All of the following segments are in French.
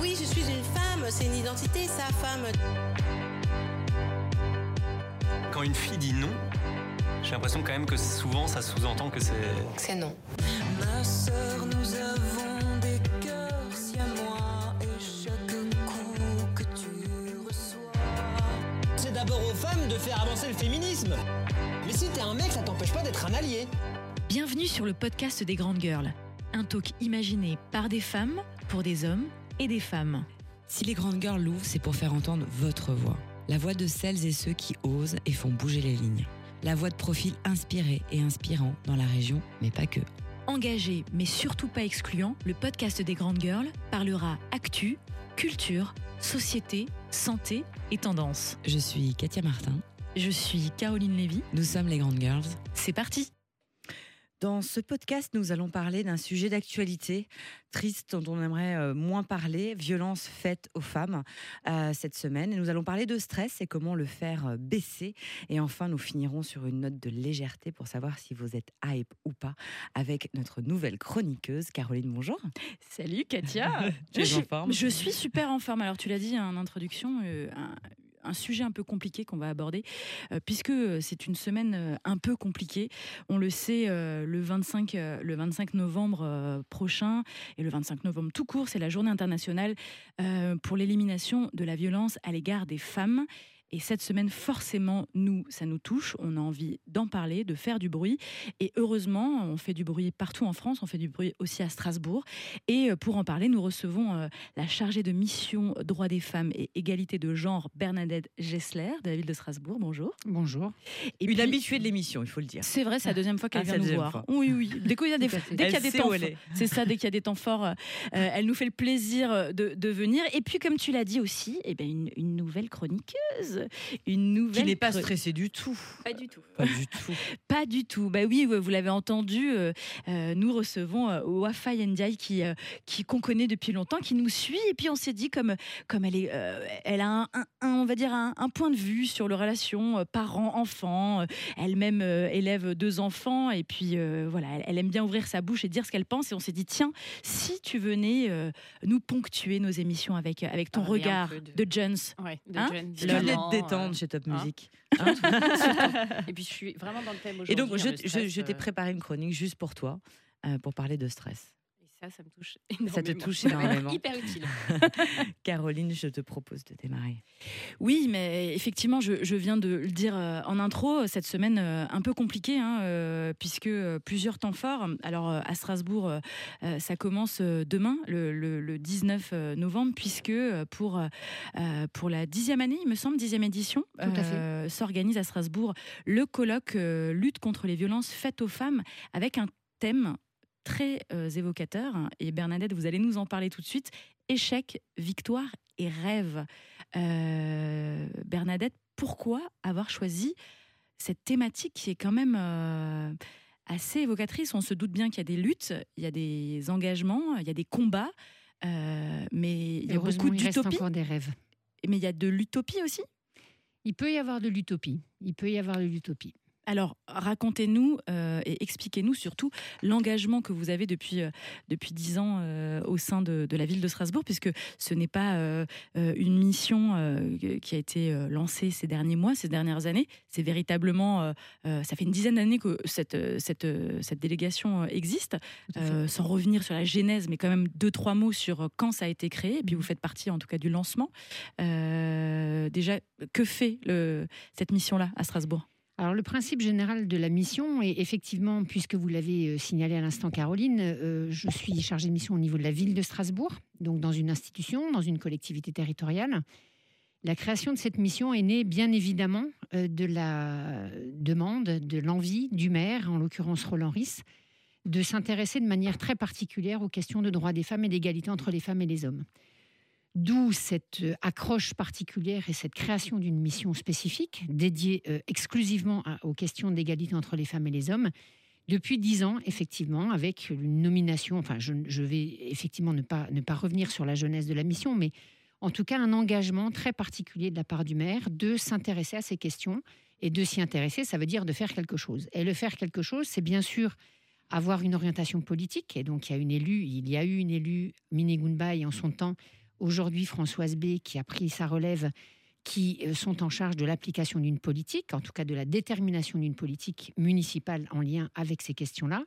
Oui, je suis une femme, c'est une identité, sa femme. Quand une fille dit non, j'ai l'impression quand même que souvent ça sous-entend que c'est. C'est non. Ma sœur, nous avons des cœurs si à moi et chaque coup que tu reçois. C'est d'abord aux femmes de faire avancer le féminisme. Mais si t'es un mec, ça t'empêche pas d'être un allié. Bienvenue sur le podcast des Grandes Girls, un talk imaginé par des femmes, pour des hommes et des femmes. Si les Grandes Girls l'ouvrent, c'est pour faire entendre votre voix. La voix de celles et ceux qui osent et font bouger les lignes. La voix de profils inspirés et inspirants dans la région, mais pas que. Engagé, mais surtout pas excluant, le podcast des Grandes Girls parlera actu, culture, société, santé et tendance. Je suis Katia Martin. Je suis Caroline Lévy. Nous sommes les Grandes Girls. C'est parti Dans ce podcast, nous allons parler d'un sujet d'actualité triste dont on aimerait euh, moins parler, violence faite aux femmes euh, cette semaine. Et nous allons parler de stress et comment le faire euh, baisser. Et enfin, nous finirons sur une note de légèreté pour savoir si vous êtes hype ou pas avec notre nouvelle chroniqueuse, Caroline. Bonjour. Salut Katia Tu es en forme? je suis super en forme. Alors tu l'as dit en introduction, euh, un, un sujet un peu compliqué qu'on va aborder, euh, puisque c'est une semaine euh, un peu compliquée. On le sait, euh, le, 25, euh, le 25 novembre euh, prochain, et le 25 novembre tout court, c'est la journée internationale euh, pour l'élimination de la violence à l'égard des femmes. Et cette semaine, forcément, nous, ça nous touche. On a envie d'en parler, de faire du bruit. Et heureusement, on fait du bruit partout en France. On fait du bruit aussi à Strasbourg. Et euh, pour en parler, nous recevons euh, la chargée de mission droits des femmes et égalité de genre, Bernadette Gessler, de la ville de Strasbourg. Bonjour. Bonjour. Et Une puis- habituée de l'émission, il faut le dire. C'est vrai, c'est la deuxième fois qu'elle Ah, vient c'est la nous deuxième voir. fois. Oui, oui. Dès qu'il y a des, dès qu'il y a des temps c'est ça, dès qu'il y a des temps forts, euh, euh, elle nous fait le plaisir de, de venir. Et puis, comme tu l'as dit aussi, eh ben, une, une nouvelle chroniqueuse, une nouvelle Qui n'est pas stressée du tout. Pas du tout. Pas du tout. Pas du tout. Bah oui, vous l'avez entendu. euh, euh, nous recevons euh, Wafa Ndiaye qui, euh, qui qu'on connaît depuis longtemps, qui nous suit. Et puis on s'est dit comme comme elle est, euh, elle a un, un- un- on va dire un, un point de vue sur les relations euh, parents-enfants. Elle-même euh, élève deux enfants et puis euh, voilà, elle, elle aime bien ouvrir sa bouche et dire ce qu'elle pense. Et on s'est dit tiens, si tu venais euh, nous ponctuer nos émissions avec avec ton un regard de, de- Jones. Ouais, de Hein Tu te détendre euh, chez Top hein. Music. Et puis je suis vraiment dans le thème aujourd'hui. Et donc, je, hein, je t'ai euh, préparé une chronique juste pour toi, euh, pour parler de stress. Ça, ça me touche Ça te énormément. touche Ça va être énormément. Hyper utile. Caroline, je te propose de démarrer. Oui, mais effectivement, je, je viens de le dire euh, en intro, cette semaine euh, un peu compliquée, hein, euh, puisque plusieurs temps forts. Alors à Strasbourg, ça commence demain, le, le- le 19 euh, novembre, puisque pour, pour la dixième année, il me semble, dixième édition, euh, s'organise à Strasbourg le colloque Lutte contre les violences faites aux femmes, avec un thème très euh, évocateur. Et Bernadette, vous allez nous en parler tout de suite. Échec, victoire et rêve. Euh, Bernadette, pourquoi avoir choisi cette thématique qui est quand même euh, assez évocatrice? On se doute bien qu'il y a des luttes, il y a des engagements, il y a des combats, mais il y a beaucoup d'utopie. encore des rêves. Mais il y a de l'utopie aussi? Il peut y avoir de l'utopie. Il peut y avoir de l'utopie. Alors, racontez-nous euh, et expliquez-nous surtout l'engagement que vous avez depuis euh, depuis dix ans euh, au sein de, de la ville de Strasbourg, puisque ce n'est pas une mission qui a été lancée ces derniers mois, ces dernières années. C'est véritablement, ça fait une dizaine d'années que cette cette cette délégation existe. Sans revenir sur la genèse, mais quand même deux trois mots sur quand ça a été créé. Et puis vous faites partie, en tout cas, du lancement. Déjà, que fait le, cette mission-là à Strasbourg? Alors le principe général de la mission est effectivement, puisque vous l'avez euh, signalé à l'instant Caroline, euh, je suis chargée de mission au niveau de la ville de Strasbourg, donc dans une institution, dans une collectivité territoriale. La création de cette mission est née bien évidemment euh, de la demande, de l'envie du maire, en l'occurrence Roland Ris, de s'intéresser de manière très particulière aux questions de droits des femmes et d'égalité entre les femmes et les hommes. D'où cette euh, accroche particulière et cette création d'une mission spécifique dédiée euh, exclusivement aux questions d'égalité entre les femmes et les hommes. Depuis dix ans, effectivement, avec une nomination, enfin, je, vais effectivement ne pas, ne pas revenir sur la jeunesse de la mission, mais en tout cas un engagement très particulier de la part du maire de s'intéresser à ces questions. Et de s'y intéresser, ça veut dire de faire quelque chose. Et le faire quelque chose, c'est bien sûr avoir une orientation politique. Et donc, il y a une élue, il y a eu une élue, Mine Gunbai, en son temps, aujourd'hui Françoise B qui a pris sa relève, qui euh, sont en charge de l'application d'une politique, en tout cas de la détermination d'une politique municipale en lien avec ces questions-là.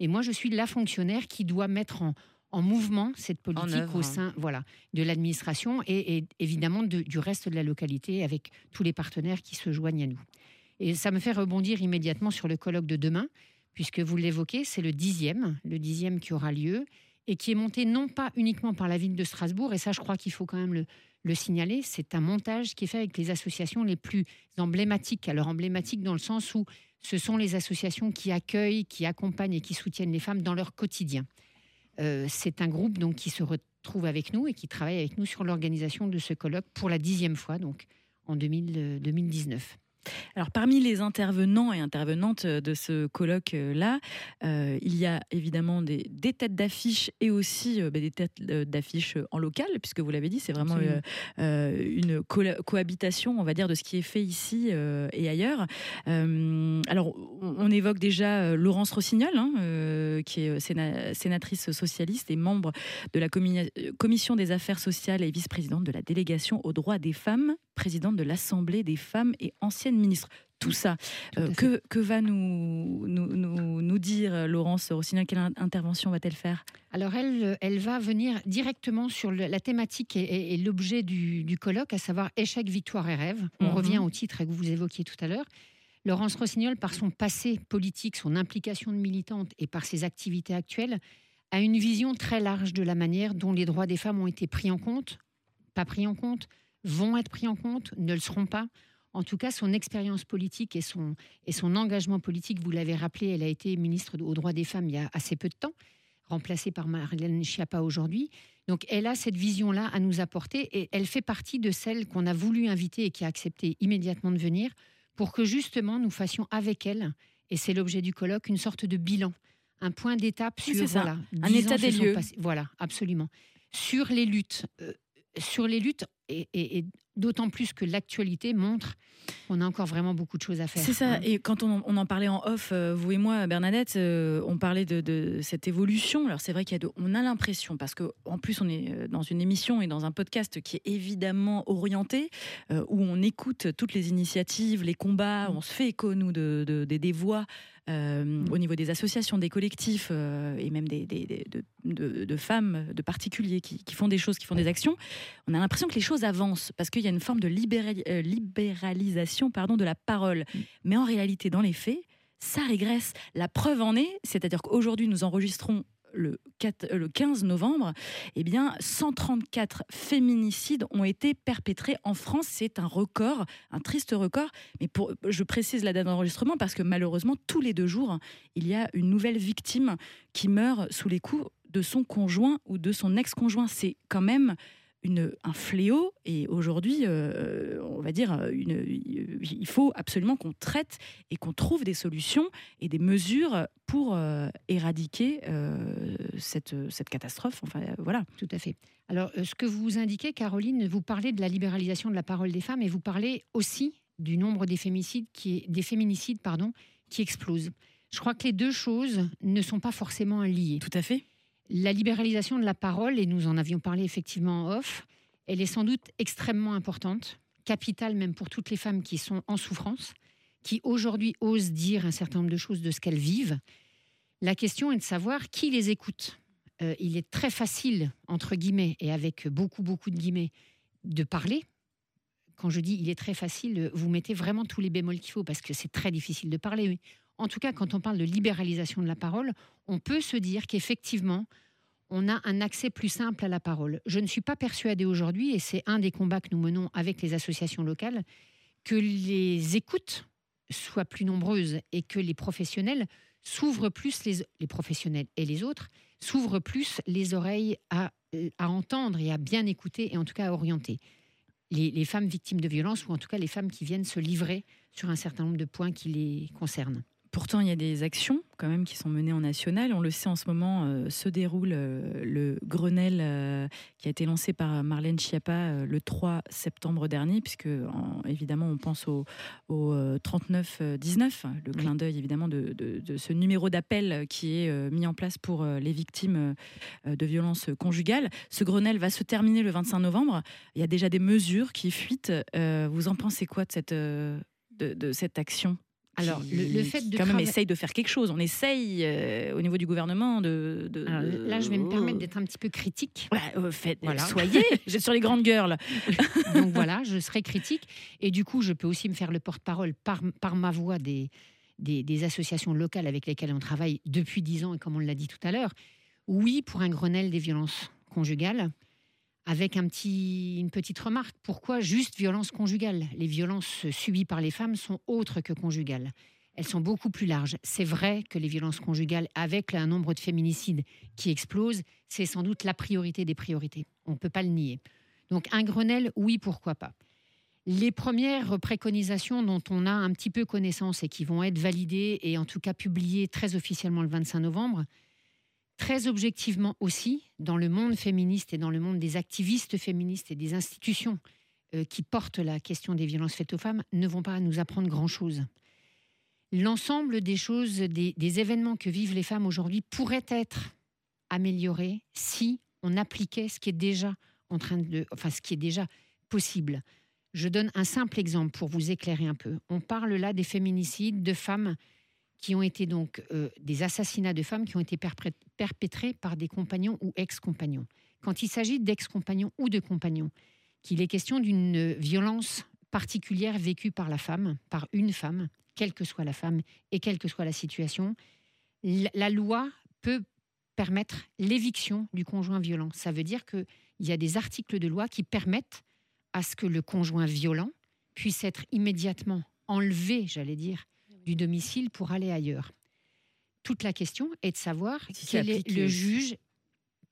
Et moi, je suis la fonctionnaire qui doit mettre en, en mouvement cette politique œuvre. au sein voilà, de l'administration et, et évidemment de- du reste de la localité avec tous les partenaires qui se joignent à nous. Et ça me fait rebondir immédiatement sur le colloque de demain, puisque vous l'évoquez, c'est le dixième, le dixième qui aura lieu et qui est monté non pas uniquement par la ville de Strasbourg, et ça je crois qu'il faut quand même le, le signaler, c'est un montage qui est fait avec les associations les plus emblématiques. Alors emblématiques dans le sens où ce sont les associations qui accueillent, qui accompagnent et qui soutiennent les femmes dans leur quotidien. Euh, c'est un groupe donc qui se retrouve avec nous et qui travaille avec nous sur l'organisation de ce colloque pour la dixième fois, donc en 2000, euh, 2019. Alors, parmi les intervenants et intervenantes de ce colloque-là, euh, il y a évidemment des, des têtes d'affiche et aussi euh, bah, des têtes euh, d'affiche en local, puisque vous l'avez dit, c'est vraiment euh, euh, une co- cohabitation, on va dire, de ce qui est fait ici euh, et ailleurs. Euh, alors, on, évoque déjà euh, Laurence Rossignol, hein, euh, qui est séna- sénatrice socialiste et membre de la commi- euh, commission des affaires sociales et vice-présidente de la délégation aux droits des femmes, présidente de l'Assemblée des femmes et ancienne ministre. Tout ça, Tout euh, que, que va nous, nous, nous, nous dire euh, Laurence Rossignol? Quelle in- intervention va-t-elle faire? Alors elle, elle va venir directement sur le- la thématique et, et- et l'objet du, du colloque, à savoir échec, victoire et rêve. On Mhm. revient au titre que vous évoquiez tout à l'heure. Laurence Rossignol, par son passé politique, son implication de militante et par ses activités actuelles, a une vision très large de la manière dont les droits des femmes ont été pris en compte, pas pris en compte, vont être pris en compte, ne le seront pas. En tout cas, son expérience politique et son, et son engagement politique, vous l'avez rappelé, elle a été ministre aux droits des femmes il y a assez peu de temps remplacée par Marlène Schiappa aujourd'hui. Donc elle a cette vision-là à nous apporter et elle fait partie de celles qu'on a voulu inviter et qui a accepté immédiatement de venir pour que justement nous fassions avec elle, et c'est l'objet du colloque, une sorte de bilan, un point d'étape Oui, sur ça. voilà, Un 10 état des lieux. passés. Voilà, absolument. Sur les luttes, euh, sur les luttes et, et- et d'autant plus que l'actualité montre qu'on a encore vraiment beaucoup de choses à faire. C'est ça. hein. Et quand on, on en parlait en off, euh, vous et moi, Bernadette, euh, on parlait de, de cette évolution. Alors c'est vrai y a a l'impression, parce que en plus on est euh, dans une émission et dans un podcast qui est évidemment orienté, euh, où on écoute toutes les initiatives, les combats, on se fait écho nous de, de- des- voix. au niveau des associations, des collectifs et même des, des- des- de, de- de femmes, de particuliers qui, qui font des choses, qui font des actions, on a l'impression que les choses avancent parce qu'il y a une forme de euh, libéralisation pardon, de la parole. Mais en réalité, dans les faits, ça régresse. La preuve en est, c'est-à-dire qu'aujourd'hui, nous enregistrons le, 4 euh, le 15 novembre, eh bien, 134 féminicides ont été perpétrés en France. C'est un record, un triste record. Mais pour, je précise la date d'enregistrement parce que malheureusement, tous les deux jours, il y a une nouvelle victime qui meurt sous les coups de son conjoint ou de son ex-conjoint. C'est quand même une, un fléau et aujourd'hui, euh, on va dire, une, il faut absolument qu'on traite et qu'on trouve des solutions et des mesures pour euh, éradiquer euh, cette, cette catastrophe. Enfin, euh, voilà. Tout à fait. Alors, euh, ce que vous indiquez, Caroline, vous parlez de la libéralisation de la parole des femmes et vous parlez aussi du nombre des féminicides qui, est- des féminicides pardon, qui explosent. Je crois que les deux choses ne sont pas forcément liées. Tout à fait. La libéralisation de la parole, et nous en avions parlé effectivement en off, elle est sans doute extrêmement importante, capitale même pour toutes les femmes qui sont en souffrance, qui aujourd'hui osent dire un certain nombre de choses de ce qu'elles vivent. La question est de savoir qui les écoute. Euh, il est très facile, entre guillemets, et avec beaucoup, beaucoup de guillemets, de parler. Quand je dis il est très facile, vous mettez vraiment tous les bémols qu'il faut, parce que c'est très difficile de parler. oui. En tout cas, quand on parle de libéralisation de la parole, on peut se dire qu'effectivement, on a un accès plus simple à la parole. Je ne suis pas persuadée aujourd'hui, et c'est un des combats que nous menons avec les associations locales, que les écoutes soient plus nombreuses et que les professionnels s'ouvrent plus, les, professionnels et les autres, s'ouvrent plus les oreilles à, à entendre et à bien écouter et en tout cas à orienter. Les, les femmes victimes de violences ou en tout cas les femmes qui viennent se livrer sur un certain nombre de points qui les concernent. Pourtant, il y a des actions quand même qui sont menées en national. On le sait en ce moment, euh, se déroule euh, le Grenelle euh, qui a été lancé par Marlène Schiappa le 3 septembre dernier, puisque en- évidemment on pense au, au 39-19, le clin d'œil évidemment de, de- de ce numéro d'appel qui est mis en place pour les victimes de violences conjugales. Ce Grenelle va se terminer le 25 novembre. Il y a déjà des mesures qui fuitent. Vous en pensez quoi de cette, de, de cette action? Alors, qui, le- le fait de quand même essaye de faire quelque chose. On essaye euh, au niveau du gouvernement de. de- Alors, de- là, je vais me permettre d'être un petit peu critique. Euh, faites- Voilà. Soyez, j'êtes sur les grandes girls. Donc voilà, je serai critique. Et du coup, je peux aussi me faire le porte-parole par, par ma voix des, des, des associations locales avec lesquelles on travaille depuis dix ans, et comme on l'a dit tout à l'heure. Oui, pour un Grenelle des violences conjugales, avec une petite remarque. Pourquoi juste violence conjugale? Les violences subies par les femmes sont autres que conjugales. Elles sont beaucoup plus larges. C'est vrai que les violences conjugales, avec un nombre de féminicides qui explose, c'est sans doute la priorité des priorités. On ne peut pas le nier. Donc un Grenelle, oui, pourquoi pas. Les premières préconisations dont on a un petit peu connaissance et qui vont être validées et en tout cas publiées très officiellement le 25 novembre, très objectivement aussi, dans le monde féministe et dans le monde des activistes féministes et des institutions euh, qui portent la question des violences faites aux femmes, ne vont pas nous apprendre grand-chose. L'ensemble des choses, des, événements que vivent les femmes aujourd'hui pourraient être améliorés si on appliquait ce qui est déjà en train de, enfin ce qui est déjà possible. Je donne un simple exemple pour vous éclairer un peu. On parle là des féminicides de femmes qui ont été donc euh, des assassinats de femmes qui ont été perpré- perpétrés par des compagnons ou ex-compagnons. Quand il s'agit d'ex-compagnons ou de compagnons, qu'il est question d'une violence particulière vécue par la femme, par une femme, quelle que soit la femme et quelle que soit la situation, la loi peut permettre l'éviction du conjoint violent. Ça veut dire qu'il y a des articles de loi qui permettent à ce que le conjoint violent puisse être immédiatement enlevé, j'allais dire, du domicile pour aller ailleurs. Toute la question est de savoir Si quel est le juge,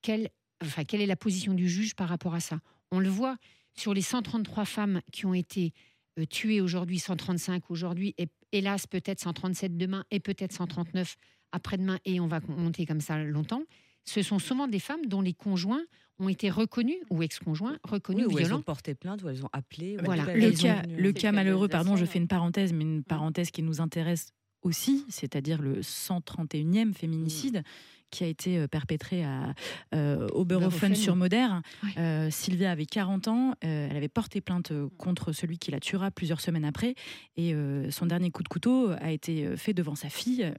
quel- enfin, quelle est la position du juge par rapport à ça. On le voit sur les 133 femmes qui ont été euh, tuées aujourd'hui, 135 aujourd'hui, et hélas peut-être 137 demain, et peut-être 139 après-demain, et on va monter comme ça longtemps. Ce sont souvent des femmes dont les conjoints ont été reconnus, ou ex-conjoints, Oui, reconnus elles violents. ont porté plainte, où elles ont appelé. ou Voilà. Le elles cas, le malheureux, pardon, je fais une parenthèse, mais une parenthèse qui nous intéresse aussi, c'est-à-dire le 131e féminicide qui a été euh, perpétré à euh, Oberhofen-sur-Moder. Ouais. Euh, Sylvia avait 40 ans, euh, elle avait porté plainte contre celui qui la tuera plusieurs semaines après, et son dernier coup de couteau a été fait devant sa fille,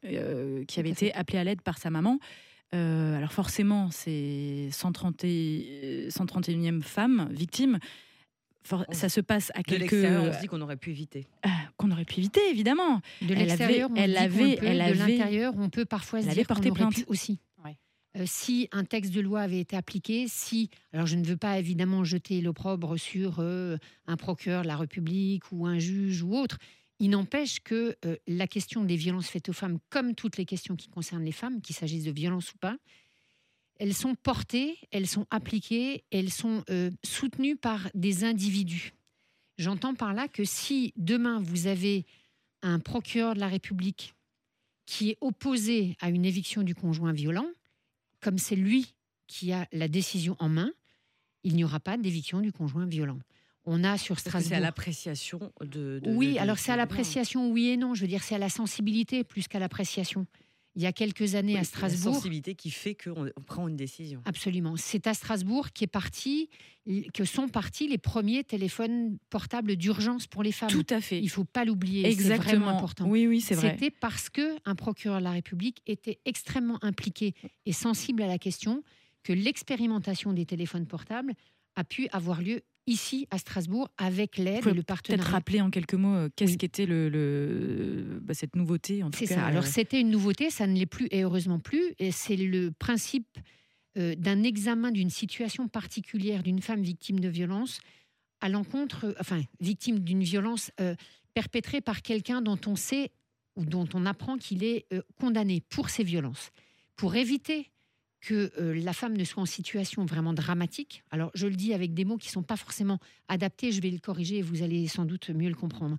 qui avait été appelée à l'aide par sa maman. Alors forcément, c'est 130 et- 131e femme victime. For- On- ça se passe à De quelques l'extérieur, on se dit qu'on aurait pu éviter. ah, qu'on aurait pu éviter, évidemment. De Elle l'extérieur, avait- on elle avait- de l'intérieur, on peut parfois se dire qu'on aurait plainte. pu aussi. Ouais. Euh, si un texte de loi avait été appliqué, si, alors je ne veux pas évidemment jeter l'opprobre sur euh, un procureur de la République ou un juge ou autre, il n'empêche que euh, la question des violences faites aux femmes, comme toutes les questions qui concernent les femmes, qu'il s'agisse de violences ou pas, elles sont portées, elles sont appliquées, elles sont euh, soutenues par des individus. J'entends par là que si demain vous avez un procureur de la République qui est opposé à une éviction du conjoint violent, comme c'est lui qui a la décision en main, il n'y aura pas d'éviction du conjoint violent. On a sur que c'est à Strasbourg. l'appréciation de, de- Oui, de- alors c'est à l'appréciation, oui et non. Je veux dire, c'est à la sensibilité plus qu'à l'appréciation. Il y a quelques années Oui, à La Strasbourg, sensibilité qui fait qu'on on prend une décision. Absolument. C'est à Strasbourg qui est parti, que sont partis les premiers téléphones portables d'urgence pour les femmes. Tout à fait. Il faut pas l'oublier. C'est vraiment important. Oui, oui, c'est vrai. C'était parce que un procureur de la République était extrêmement impliqué et sensible à la question que l'expérimentation des téléphones portables a pu avoir lieu ici à Strasbourg avec l'aide et le Peut-être partenariat. rappeler en quelques mots euh, qu'est-ce Oui. qu'était le, le- bah, cette nouveauté en tout C'est ça. Alors euh, c'était une nouveauté, ça ne l'est plus et heureusement plus. Et c'est le principe euh, d'un examen d'une situation particulière d'une femme victime de violence à l'encontre, euh, enfin victime d'une violence perpétrée par quelqu'un dont on sait ou dont on apprend qu'il est condamné pour ces violences, pour éviter que euh, la femme ne soit en situation vraiment dramatique. Alors je le dis avec des mots qui sont pas forcément adaptés, je vais le corriger et vous allez sans doute mieux le comprendre.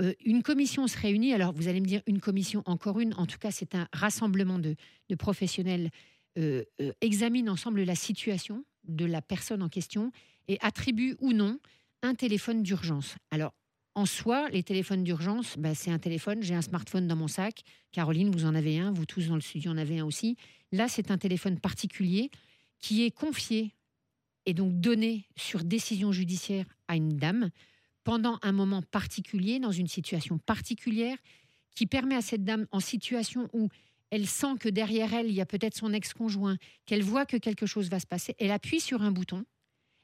euh, une commission se réunit. Alors, vous allez me dire une commission, encore une. En tout cas, c'est un rassemblement de, de professionnels. euh, euh, examine ensemble la situation de la personne en question et attribue ou non un téléphone d'urgence. Alors, en soi, les téléphones d'urgence, bah, c'est un téléphone. J'ai un smartphone dans mon sac. Caroline, vous en avez un. Vous tous dans le studio en avez un aussi. Là, c'est un téléphone particulier qui est confié et donc donné sur décision judiciaire à une dame pendant un moment particulier, dans une situation particulière, qui permet à cette dame en situation où elle sent que derrière elle, il y a peut-être son ex-conjoint, qu'elle voit que quelque chose va se passer, elle appuie sur un bouton.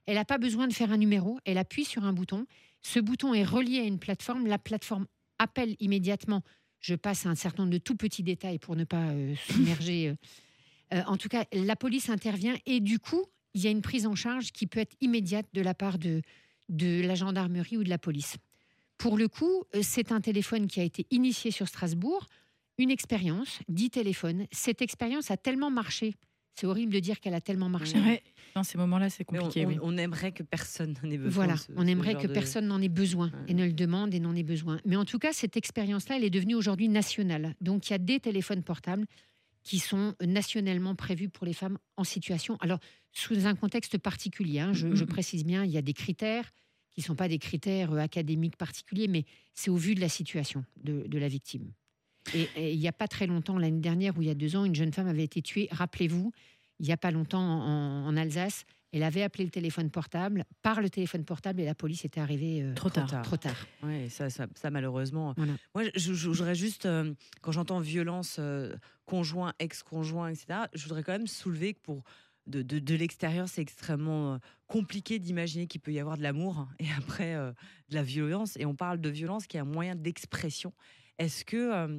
Elle n'a pas besoin de faire un numéro, elle appuie sur un bouton. Ce bouton est relié à une plateforme. La plateforme appelle immédiatement. Je passe à un certain nombre de tout petits détails pour ne pas euh, submerger. Euh, en tout cas, la police intervient et du coup, il y a une prise en charge qui peut être immédiate de la part de, de la gendarmerie ou de la police. Pour le coup, euh, c'est un téléphone qui a été initié sur Strasbourg, une expérience, 10 téléphones. Cette expérience a tellement marché. C'est horrible de dire qu'elle a tellement marché. Ouais. Dans ces moments-là, c'est compliqué. on- oui. on aimerait que personne n'en ait besoin. Voilà, ce- on aimerait que de- personne n'en ait besoin Ouais. et ne le demande et n'en ait besoin. Mais en tout cas, cette expérience-là, elle est devenue aujourd'hui nationale. Donc il y a des téléphones portables qui sont nationalement prévus pour les femmes en situation. Alors, sous un contexte particulier, hein, je, je Mhm. précise bien, il y a des critères qui ne sont pas des critères euh, académiques particuliers, mais c'est au vu de la situation de, de la victime. Et, et il n'y a pas très longtemps, l'année dernière ou il y a deux ans, une jeune femme avait été tuée, rappelez-vous, il n'y a pas longtemps en, en Alsace. Elle avait appelé le téléphone portable, par le téléphone portable, et la police était arrivée euh, Trop tard. Trop tard. Ouais, ça, ça, ça, malheureusement. Voilà. Moi, je, voudrais juste, euh, quand j'entends violence, euh, conjoint, ex-conjoint, etc., je voudrais quand même soulever que pour de, de, de l'extérieur, c'est extrêmement compliqué d'imaginer qu'il peut y avoir de l'amour et après euh, de la violence. Et on parle de violence qui est un moyen d'expression. Est-ce que. euh,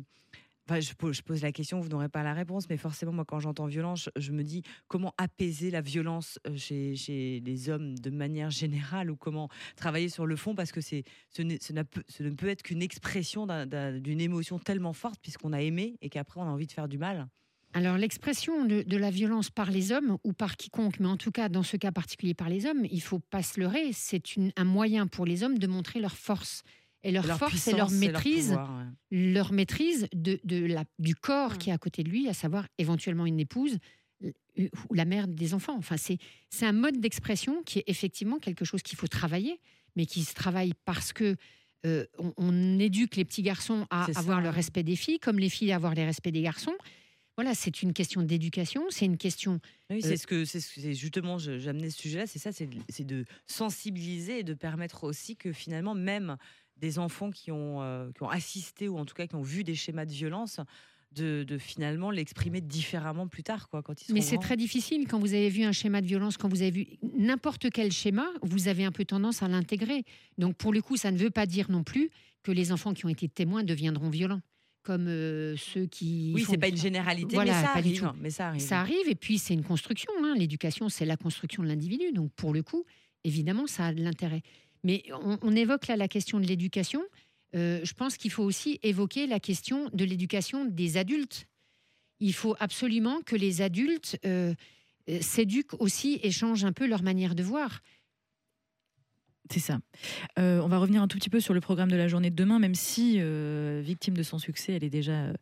enfin, je, pose, la question, vous n'aurez pas la réponse, mais forcément, moi, quand j'entends violence, je, me dis comment apaiser la violence euh, chez, les hommes de manière générale ou comment travailler sur le fond? Parce que ce, ce ce ne peut être qu'une expression d'un- d'un- d'une émotion tellement forte puisqu'on a aimé et qu'après on a envie de faire du mal. Alors, l'expression de, la violence par les hommes ou par quiconque, mais en tout cas, dans ce cas particulier par les hommes, il faut pas se leurrer, c'est un moyen pour les hommes de montrer leur force. Et leur, force et leur maîtrise, pouvoir, ouais. leur maîtrise de, de la, du corps Mm. qui est à côté de lui, à savoir éventuellement une épouse euh, ou la mère des enfants. Enfin, c'est un mode d'expression qui est effectivement quelque chose qu'il faut travailler, mais qui se travaille parce que euh, on, on éduque les petits garçons à ça, avoir le respect des filles, comme les filles à avoir les respects des garçons. Voilà, c'est une question d'éducation, c'est une question. Oui, Euh, c'est c'est ce que- c'est justement j'amenais ce sujet-là, c'est ça, c'est de sensibiliser et de permettre aussi que finalement même des enfants qui ont euh, qui ont assisté ou en tout cas qui ont vu des schémas de violence de, de finalement l'exprimer différemment plus tard quoi quand ils Mais c'est très difficile quand vous avez vu un schéma de violence, quand vous avez vu n'importe quel schéma, vous avez un peu tendance à l'intégrer. Donc pour le coup, ça ne veut pas dire non plus que les enfants qui ont été témoins deviendront violents, comme euh, ceux qui. Oui, c'est pas une généralité, Voilà, mais ça arrive. Mais ça arrive. Ça arrive, et puis c'est une construction. hein. L'éducation, c'est la construction de l'individu. Donc pour le coup, évidemment, ça a de l'intérêt. Mais on, évoque là la question de l'éducation. Euh, je pense qu'il faut aussi évoquer la question de l'éducation des adultes. Il faut absolument que les adultes euh, euh, s'éduquent aussi et changent un peu leur manière de voir. C'est ça. On va revenir un tout petit peu sur le programme de la journée de demain, même si victime de son succès, elle est déjà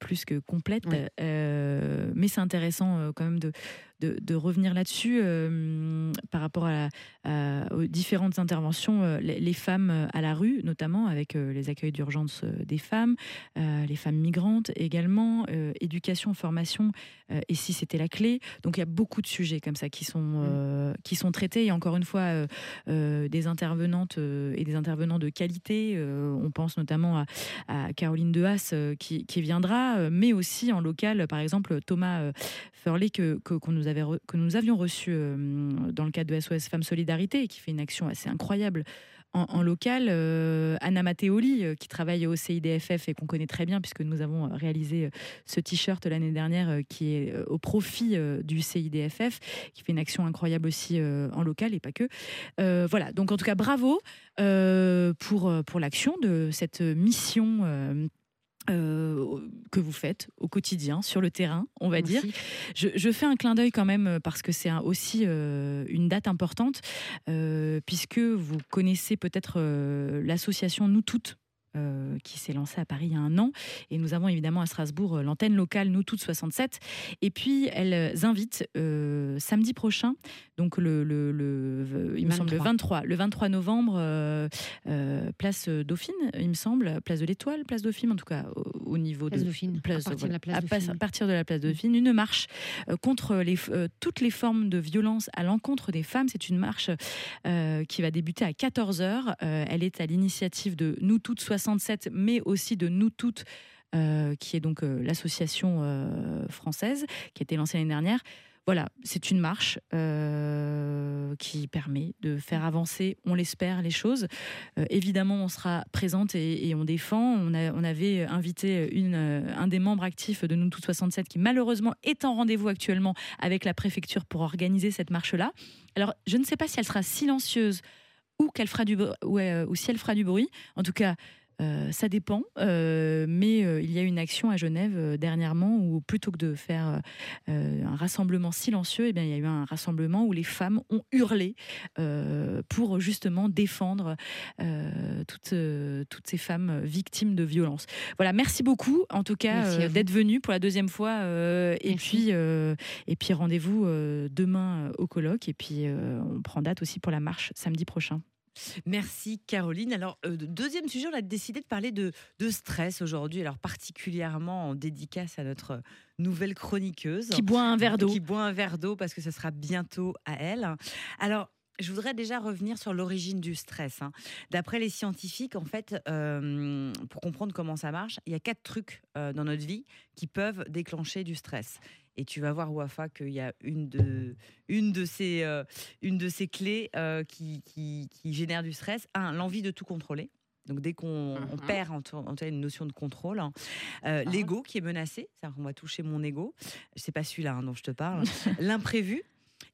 plus que complète. Oui. Euh, mais c'est intéressant euh, quand même de, de, de revenir là-dessus euh, par rapport à, la- à- aux différentes interventions, les, les femmes à la rue, notamment avec les accueils d'urgence des femmes, les femmes migrantes également, éducation, formation, et si c'était la clé. Donc il y a beaucoup de sujets comme ça qui sont, euh, qui sont traités. Et encore une fois, des intervenantes et des intervenants de qualité. On pense notamment à, à Caroline Dehas qui, qui viendra, euh, mais aussi en local, par exemple Thomas euh, Furley que, que, qu'on nous avait que nous avions reçu euh, dans le cadre de SOS Femmes Solidarité qui fait une action assez incroyable. En, local, euh, Anna Matteoli, euh, qui travaille au CIDFF et qu'on connaît très bien, puisque nous avons euh, réalisé euh, ce t-shirt l'année dernière euh, qui est euh, au profit euh, du CIDFF, qui fait une action incroyable aussi euh, en local et pas que. Euh, voilà, donc en tout cas, bravo euh, pour, euh, pour l'action de cette mission. Euh, que vous faites au quotidien sur le terrain, on va dire. Je, je fais un clin d'œil quand même euh, parce que c'est un- aussi euh, une date importante, euh, puisque vous connaissez peut-être l'association Nous Toutes. Euh, qui s'est lancée à Paris il y a un an. Et nous avons évidemment à Strasbourg euh, l'antenne locale, nous toutes 67. Et puis, elles invitent euh, samedi prochain, donc le, le, le- il me semble le 23, le 23 novembre, euh, place Dauphine, il me semble, place de l'Étoile, place Dauphine, en tout cas au, au niveau Place de Dauphine, place, à partir de la place à à partir de la place Dauphine, une marche euh, contre les, euh, toutes les formes de violence à l'encontre des femmes. C'est une marche euh, qui va débuter à 14h. elle est à l'initiative de Nous Toutes 67, mais aussi de Nous Toutes, qui est donc l'association française qui a été lancée l'année dernière. Voilà, c'est une marche euh, qui permet de faire avancer, on l'espère, les choses. Euh, évidemment, on sera présente et, on défend. On, avait invité une, euh, un des membres actifs de Nous Toutes 67 qui malheureusement est en rendez-vous actuellement avec la préfecture pour organiser cette marche-là. Alors, je ne sais pas si elle sera silencieuse ou qu'elle fera du ou si elle fera du bruit. En tout cas, euh, ça dépend. Euh, mais euh, il y a une action à Genève dernièrement où plutôt que de faire un rassemblement silencieux, eh bien, il y a eu un rassemblement où les femmes ont hurlé pour justement défendre toutes, toutes ces femmes victimes de violences. Voilà, merci beaucoup en tout cas d'être venu pour la deuxième fois. et puis, et puis rendez-vous demain au colloque. Et puis on prend date aussi pour la marche samedi prochain. Merci Caroline. Alors, euh, deuxième sujet, on a décidé de parler de, de stress aujourd'hui, alors particulièrement en dédicace à notre nouvelle chroniqueuse. Qui boit un verre d'eau. Qui boit un verre d'eau parce que ce sera bientôt à elle. Alors, je voudrais déjà revenir sur l'origine du stress. hein. D'après les scientifiques, en fait, euh, pour comprendre comment ça marche, il y a quatre trucs euh, dans notre vie qui peuvent déclencher du stress. Et tu vas voir, Wafa, qu'il y a une de, une de, ces, euh, une de ces clés qui, qui, qui génère du stress. Un, l'envie de tout contrôler. Donc dès qu'on on Mhm. perd en, une notion de contrôle, hein. Euh, Ah. l'ego qui est menacé, c'est-à-dire qu'on va toucher mon ego, c'est pas celui-là hein, dont je te parle, l'imprévu,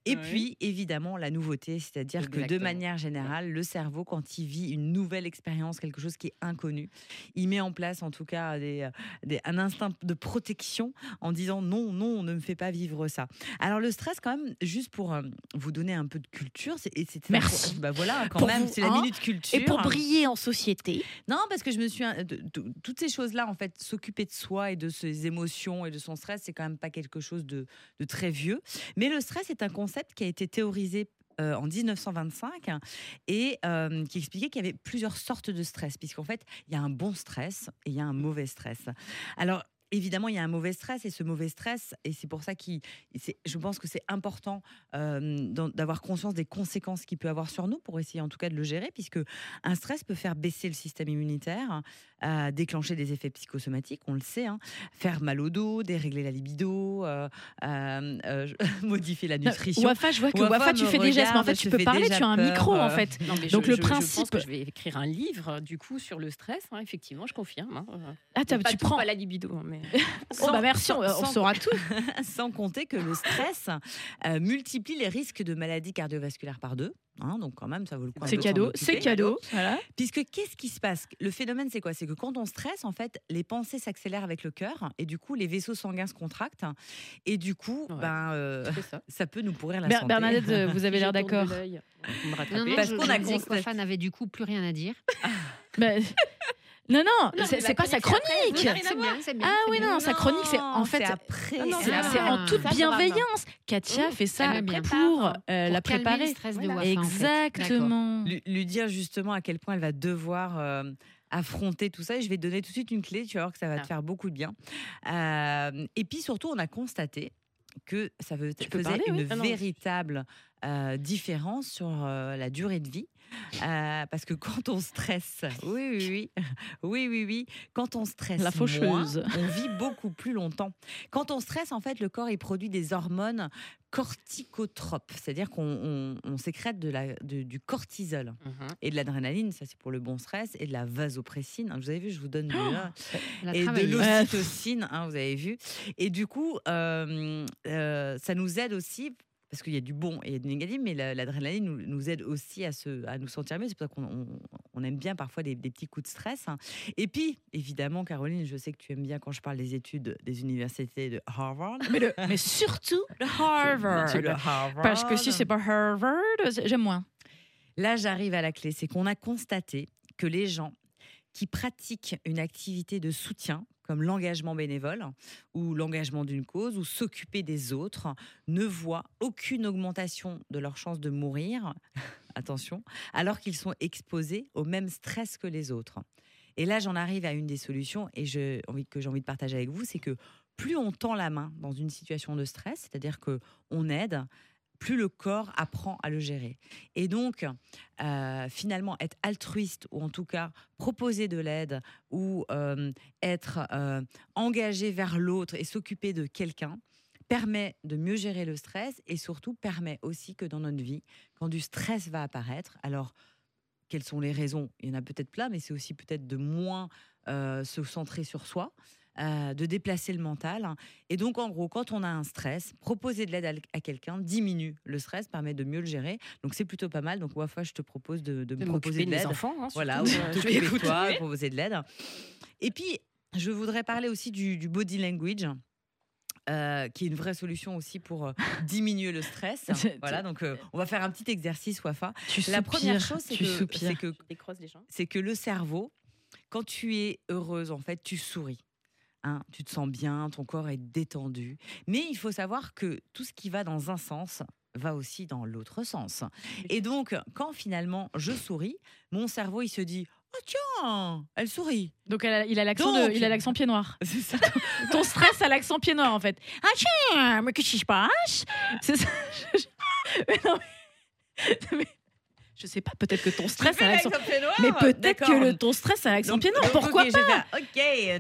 et Oui. puis évidemment la nouveauté, c'est-à-dire que de manière générale, le cerveau quand il vit une nouvelle expérience, quelque chose qui est inconnu, il met en place en tout cas des, des- un instinct de protection en disant non, non, ne me fais pas vivre ça. Alors le stress quand même, juste pour euh, vous donner un peu de culture, c'est, Merci. Bah voilà, quand Pour même, vous, c'est la hein, minute culture. Et pour briller en société. Non, parce que je me suis. de- toutes ces choses-là, en fait, s'occuper de soi et de ses émotions et de son stress, c'est quand même pas quelque chose de, de très vieux. Mais le stress est un concept qui a été théorisé. euh, en 1925 et euh, qui expliquait qu'il y avait plusieurs sortes de stress puisqu'en fait il y a un bon stress et il y a un mauvais stress. Alors évidemment il y a un mauvais stress et ce mauvais stress et c'est pour ça que je pense que c'est important euh, d'avoir conscience des conséquences qu'il peut avoir sur nous pour essayer en tout cas de le gérer puisque un stress peut faire baisser le système immunitaire, euh, déclencher des effets psychosomatiques, on le sait, hein, faire mal au dos, dérégler la libido, euh, euh, euh, modifier la nutrition. Wafa, je vois que Wafa Wafa, tu fais des gestes, mais en fait, tu peux parler, tu as un peur, micro, en fait. Non, mais Donc, je- le je- Je principe- pense que je vais écrire un livre, du coup, sur le stress. hein, effectivement, je confirme. hein. Ah, tu prends. pas la libido, hein, mais Oh, bah merci, on, saura tout. Sans compter que le stress euh, multiplie les risques de maladies cardiovasculaires par deux. hein, donc quand même, ça vaut le coup. C'est cadeau, c'est cadeau. Voilà. Puisque qu'est-ce qui se passe? Le phénomène, c'est quoi? C'est que quand on stresse, en fait, les pensées s'accélèrent avec le cœur et du coup, les vaisseaux sanguins se contractent et du coup, Ouais. ben, euh, ça. ça peut nous pourrir la Ber- santé. Bernadette, euh, vous avez l'air d'accord. Parce qu'on a que Wafa n'avait du coup plus rien à dire. Bah, Non, non, Non, c'est pas sa chronique, c'est après. chronique. C'est bien, c'est bien. Ah c'est oui, bien. non, sa chronique, c'est en fait. c'est après. Non, non, C'est Ah. c'est en toute Ça, bienveillance. Katia fait ça pour euh, Pour la préparer. le stress de Voilà. Wafa, en fait. Exactement. lui, dire justement à quel point elle va devoir euh, affronter tout ça. Et je vais te donner tout de suite une clé, tu vas voir que ça va te Ah. faire beaucoup de bien. Euh, et puis surtout, on a constaté que ça faisait parler, une Ah véritable euh, différence sur euh, la durée de vie. Euh, parce que quand on stresse, oui, oui, oui, oui, oui, oui, quand on stresse, La faucheuse. moins, on vit beaucoup plus longtemps. Quand on stresse, en fait, le corps il produit des hormones corticotropes, c'est-à-dire qu'on on- on sécrète de la, de- du cortisol Mhm. et de l'adrénaline, ça c'est pour le bon stress, et de la vasopressine. Vous avez vu, je vous donne du a et de l'ocytocine, hein, vous avez vu. Et du coup, euh, ça nous aide aussi. Parce qu'il y a du bon et du négatif, mais la- l'adrénaline nous, nous aide aussi à, se, à nous sentir mieux. C'est pour ça qu'on on, on aime bien parfois des, des petits coups de stress. hein. Et puis, évidemment, Caroline, je sais que tu aimes bien quand je parle des études des universités de Harvard. Mais, le- mais surtout le Harvard. Le Harvard. Parce que si c'est pas Harvard, j'aime moins. Là, j'arrive à la clé. C'est qu'on a constaté que les gens qui pratiquent une activité de soutien comme l'engagement bénévole ou l'engagement d'une cause ou s'occuper des autres ne voient aucune augmentation de leur chance de mourir, attention, alors qu'ils sont exposés au même stress que les autres. Et là, j'en arrive à une des solutions et que j'ai envie de partager avec vous, c'est que plus on tend la main dans une situation de stress, c'est-à-dire que on aide, plus le corps apprend à le gérer. Et donc, euh, finalement, être altruiste, ou en tout cas proposer de l'aide, ou euh, être euh, engagé vers l'autre et s'occuper de quelqu'un, permet de mieux gérer le stress et surtout permet aussi que dans notre vie, quand du stress va apparaître, alors quelles sont les raisons? Il y en a peut-être plein, mais c'est aussi peut-être de moins se centrer sur soi. Euh, de déplacer le mental. Et donc, en gros, quand on a un stress, proposer de l'aide à, à quelqu'un diminue le stress, permet de mieux le gérer. Donc, c'est plutôt pas mal. Donc, Wafa, je te propose de, de me De proposer m'occuper de l'aide. enfants. hein, Voilà, ou de toi, proposer de l'aide. Et puis, je voudrais parler aussi du, du body language. euh, qui est une vraie solution aussi pour euh, diminuer le stress. Voilà, donc euh, on va faire un petit exercice, Wafa. Tu La première chose, c'est que, que que le cerveau, quand tu es heureuse, en fait, tu souris. Hein, tu te sens bien, ton corps est détendu. Mais il faut savoir que tout ce qui va dans un sens va aussi dans l'autre sens. Et donc, quand finalement je souris, mon cerveau, il se dit Oh tiens, elle sourit. Donc elle a- il a l'accent Donc- il a l'accent pied noir. C'est ça. Ton stress a l'accent pied noir en fait. Ah tiens, mais qu'est-ce qui se passe? C'est ça. Mais non, mais- je sais pas, peut-être que ton stress a l'accent. Mais peut-être que le, ton stress a l'accent Donc- pied noir. Pourquoi pas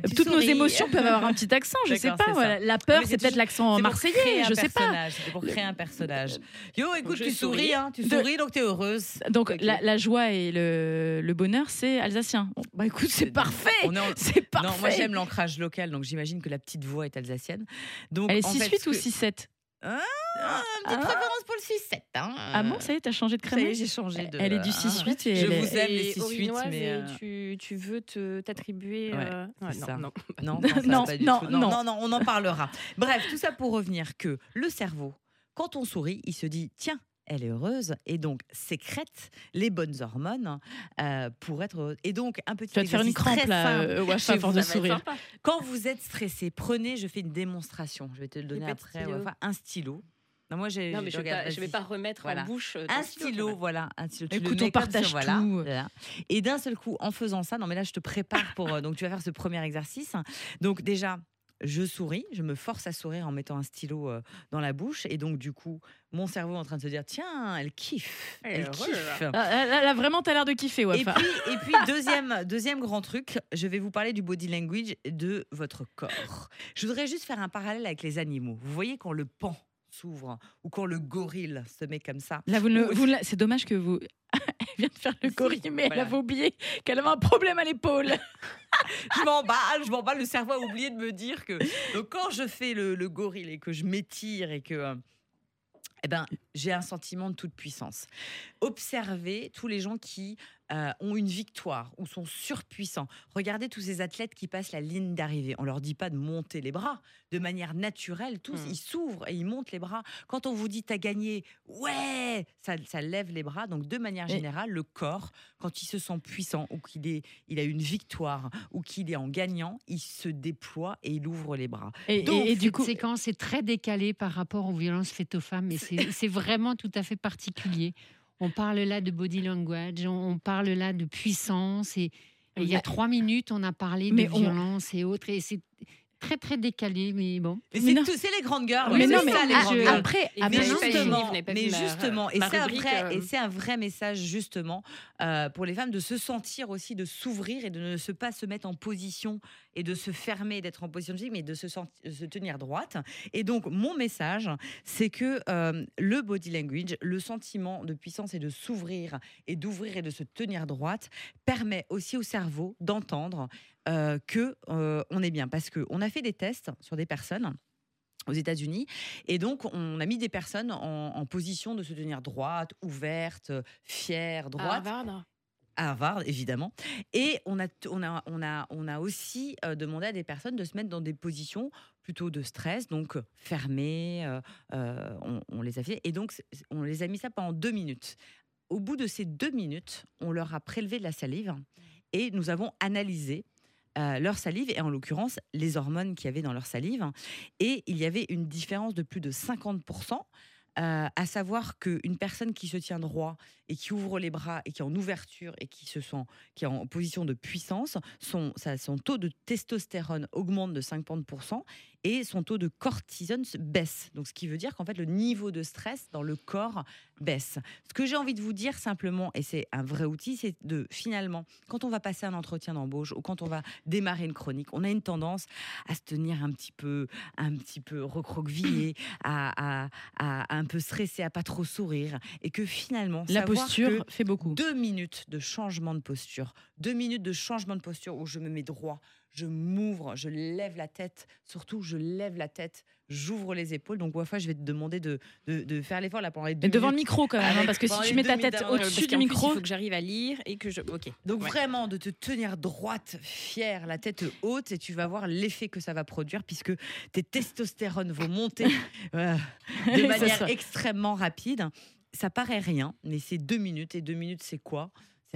tu Toutes nos émotions peuvent avoir un petit accent, je sais pas. Voilà. La peur, c'est peut-être l'accent marseillais, un je sais pas. C'est pour créer un personnage. Yo, écoute, tu souris, hein, tu De- souris, donc t'es heureuse. Donc la, la joie et le, le bonheur, c'est alsacien. Bon, bah écoute, c'est parfait. En- C'est parfait. Non, moi j'aime l'ancrage local, donc j'imagine que la petite voix est alsacienne. Donc, Elle est en fait, 6-8 ce ou que- 6-7 Ah, petite Ah. préférence pour le 6-7. Hein. Ah bon, ça y est, t'as changé de Ça y est, créneau j'ai changé de. Elle est du ah. 6-8 et Je elle vous aime, les Et 6-8, orinoise, mais, euh, tu, tu veux te t'attribuer. Ouais, euh, c'est ça. non, non. Non, non, ça Non, non. non, non, on en parlera. Bref, tout ça pour revenir que le cerveau, quand on sourit, il se dit tiens, elle est heureuse et donc sécrète les bonnes hormones euh, pour être heureuse. Et donc un petit Tu vas te faire une crampe là, euh, Wafa, Chez à force vous, de sourire. Quand vous êtes stressé, prenez, je fais une démonstration. Je vais te le donner après. stylos. Wafa, un stylo. Non, moi j'ai. Non, mais je ne vais, regarde, pas- je vais vas-y. pas remettre Voilà. en bouche. euh, Un stylo, stylo, voilà, un stylo. Tu le partage voilà, tout. voilà. Et d'un seul coup, en faisant ça, non mais là je te prépare pour. euh, donc tu vas faire ce premier exercice. Donc déjà, je souris, je me force à sourire en mettant un stylo euh, dans la bouche, et donc du coup, mon cerveau est en train de se dire tiens, elle kiffe, Elle kiffe. Ah, Là, là, vraiment, t'as l'air de kiffer, Et Wafa. puis, et puis deuxième, deuxième grand truc, je vais vous parler du body language de votre corps. Je voudrais juste faire un parallèle avec les animaux. Vous voyez quand le pan s'ouvre ou quand le gorille se met comme ça. Là, vous vous c'est dommage que vous. Elle vient de faire le gorille, mais elle avait oublié qu'elle avait un problème à l'épaule. je m'emballe, je m'emballe. Le cerveau a oublié de me dire que donc quand je fais le, le gorille et que je m'étire et que euh, eh ben, j'ai un sentiment de toute puissance. Observez tous les gens qui euh, ont une victoire ou sont surpuissants. Regardez tous ces athlètes qui passent la ligne d'arrivée. On leur dit pas de monter les bras. De manière naturelle, tous, Hmm. ils s'ouvrent et ils montent les bras. Quand on vous dit t'as gagné, ouais, ça, ça lève les bras. Donc de manière générale, le corps, quand il se sent puissant ou qu'il est, il a une victoire ou qu'il est en gagnant, il se déploie et il ouvre les bras. Et, Donc, et- et du coup, séquence est très décalée par rapport aux violences faites aux femmes et c'est c'est vraiment tout à fait particulier. On parle là de body language, on, parle là de puissance et, il y a trois minutes, on a parlé Mais de on- violence et autres et c'est très très décalé, mais bon. Mais Mais c'est non. tout- c'est les grandes girls. mais non, ça, mais les ah, grandes après, Mais après- justement, mais ma- justement, et c'est un vrai, euh, et c'est un vrai message justement euh, pour les femmes de se sentir aussi, de s'ouvrir et de ne se pas se mettre en position et de se fermer, d'être en position de vie, mais de se, senti- de se tenir droite. Et donc mon message, c'est que euh, le body language, le sentiment de puissance et de s'ouvrir et d'ouvrir et de se tenir droite, permet aussi au cerveau d'entendre euh, que euh, on est bien, parce que on a fait des tests sur des personnes aux États-Unis. Et donc, on a mis des personnes en, en position de se tenir droite, ouverte, fière, À droite, Harvard. à Harvard, évidemment. Et on a, on a, on a, on a aussi euh, demandé à des personnes de se mettre dans des positions plutôt de stress, donc fermées, euh, on, on les a fait. Et donc, on les a mis ça pendant deux minutes. Au bout de ces deux minutes, on leur a prélevé de la salive et nous avons analysé euh, leur salive et en l'occurrence les hormones qu'il y avait dans leur salive. Et il y avait une différence de plus de 50%. euh, à savoir qu'une personne qui se tient droit et qui ouvre les bras et qui est en ouverture et qui se sent qui est en position de puissance, son, sa- son taux de testostérone augmente de 50% et son taux de cortisone se baisse. Donc, ce qui veut dire qu'en fait, le niveau de stress dans le corps baisse. Ce que j'ai envie de vous dire simplement, et c'est un vrai outil, c'est de finalement, quand on va passer un entretien d'embauche ou quand on va démarrer une chronique, on a une tendance à se tenir un petit peu, un petit peu recroquevillé, à, à- à un peu stressé, à pas trop sourire, et que finalement, La posture que fait beaucoup. deux minutes de changement de posture, deux minutes de changement de posture où je me mets droit, je m'ouvre, je lève la tête, surtout je lève la tête, j'ouvre les épaules. Donc, Wafa, je vais te demander de, de, de faire l'effort là pendant les deux devant le micro quand même, hein, parce que si tu mets ta tête au-dessus du micro, il faut que j'arrive à lire et que je. Ok. Donc Ouais. vraiment de te tenir droite, fière, la tête haute, et tu vas voir l'effet que ça va produire puisque tes testostérones vont monter euh, de manière extrêmement rapide. Ça paraît rien, mais c'est deux minutes et deux minutes c'est quoi?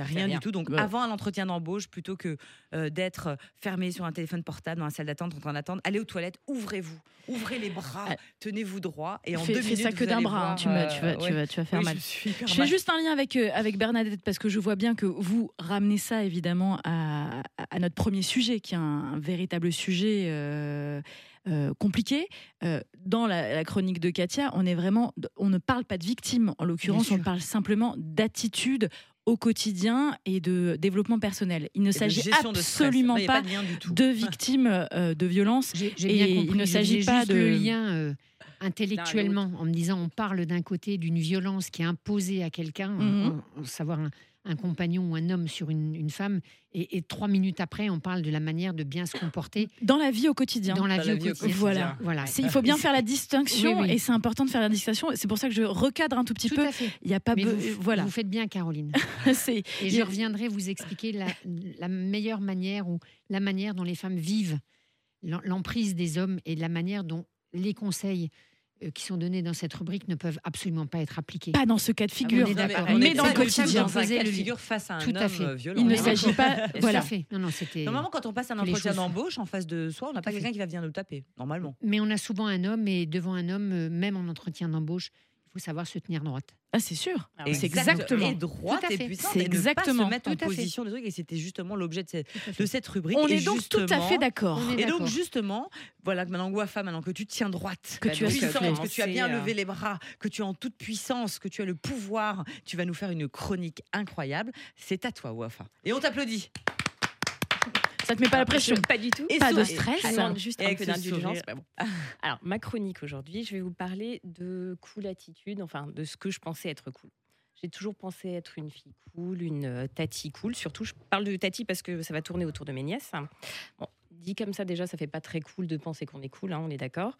Rien, rien. du tout. Donc, Ouais. avant un entretien d'embauche, plutôt que euh, d'être fermé sur un téléphone portable dans la salle d'attente en train d'attendre, allez aux toilettes, ouvrez-vous, ouvrez les bras, Ah. tenez-vous droit et en fais, deux fais minutes, ça que d'un bras, voir, tu, vas, euh, tu, ouais. vas, tu vas faire Oui, mal. je fais mal. juste un lien avec, euh, avec Bernadette parce que je vois bien que vous ramenez ça évidemment à, à notre premier sujet qui est un, un véritable sujet euh, euh, compliqué. Euh, dans la, la chronique de Katia, on est vraiment, on ne parle pas de victime. En l'occurrence, on parle simplement d'attitude au quotidien et de développement personnel. Il ne s'agit gestion de stress. absolument pas de victimes euh, de violence. J'ai j'ai Et bien il ne s'agit pas juste de- le lien euh, intellectuellement en me disant on parle d'un côté d'une violence qui est imposée à quelqu'un, en- en savoir un, un compagnon ou un homme sur une, une femme, et, et trois minutes après on parle de la manière de bien se comporter Dans la vie au quotidien. dans la Dans vie la au vie au quotidien. Voilà. voilà. Il faut bien faire la distinction Oui, oui. et c'est important de faire la distinction. C'est pour ça que je recadre un tout petit Tout peu. à fait. Il n'y a pas Mais be- vous, voilà. vous faites bien, Caroline. Et je reviendrai vous expliquer la, la meilleure manière ou la manière dont les femmes vivent l'em- l'emprise des hommes et la manière dont les conseils euh, qui sont donnés dans cette rubrique ne peuvent absolument pas être appliqués. pas dans ce cas de figure. on est Non, d'accord. on Mais est dans le quotidien. Dans un cas de figure face à un Tout à homme fait. euh, violent. Il ne est s'agit pas. Voilà. Non, non, c'était. Normalement, quand on passe un entretien d'embauche en face de soi, on n'a pas quelqu'un qui va venir nous taper, normalement. Mais on a souvent un homme et devant un homme, euh, même en entretien d'embauche, il faut savoir se tenir droite. Ah, c'est sûr. Ah ouais. C'est Exact. exactement. Et droite et puissante. C'est et ne pas exactement. se mettre en Tout à fait. position de truc. Et c'était justement l'objet de, cette- de rubrique. On Et est donc tout à fait d'accord. Et donc justement, voilà que maintenant Wafa, maintenant que tu tiens droite, Que tu as puissante, que tu as bien euh, levé les bras, que tu es en toute puissance, que tu as le pouvoir, tu vas nous faire une chronique incroyable. C'est à toi, Wafa. Et on t'applaudit. Ça te met pas la pression. Pas du tout. Et Pas de stress. Alors, juste Et un avec peu ce d'indulgence. bah bon. Alors, ma chronique aujourd'hui, je vais vous parler de cool attitude, enfin de ce que je pensais être cool. J'ai toujours pensé être une fille cool, une euh, tati cool. Surtout, je parle de tati parce que ça va tourner autour de mes nièces. Bon, dit comme ça, déjà, ça fait pas très cool de penser qu'on est cool, hein, on est d'accord.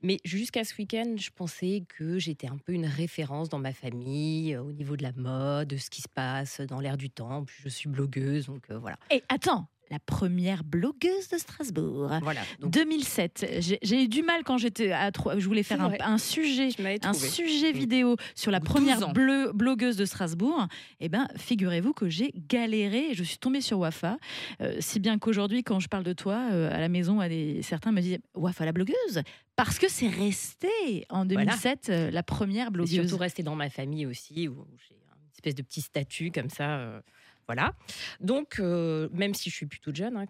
Mais jusqu'à ce week-end, je pensais que j'étais un peu une référence dans ma famille euh, au niveau de la mode, de ce qui se passe dans l'air du temps. Puis je suis blogueuse, donc euh, voilà. Et attends, la première blogueuse de Strasbourg. Voilà. Donc, 2007. J'ai- eu du mal quand j'étais à trois. Je voulais faire un, sujet. Un sujet Mm. vidéo sur la 12 première bleu- blogueuse de Strasbourg. Eh ben, figurez-vous que j'ai galéré je suis tombée sur Wafa. Euh, si bien qu'aujourd'hui, quand je parle de toi euh, à la maison, à des, certains me disent Wafa la blogueuse? Parce que c'est resté en 2007 euh, la première Et blogueuse. surtout rester dans ma famille aussi, où j'ai une espèce de petit statut comme ça. Voilà. Donc, euh, même si je suis plutôt jeune, hein,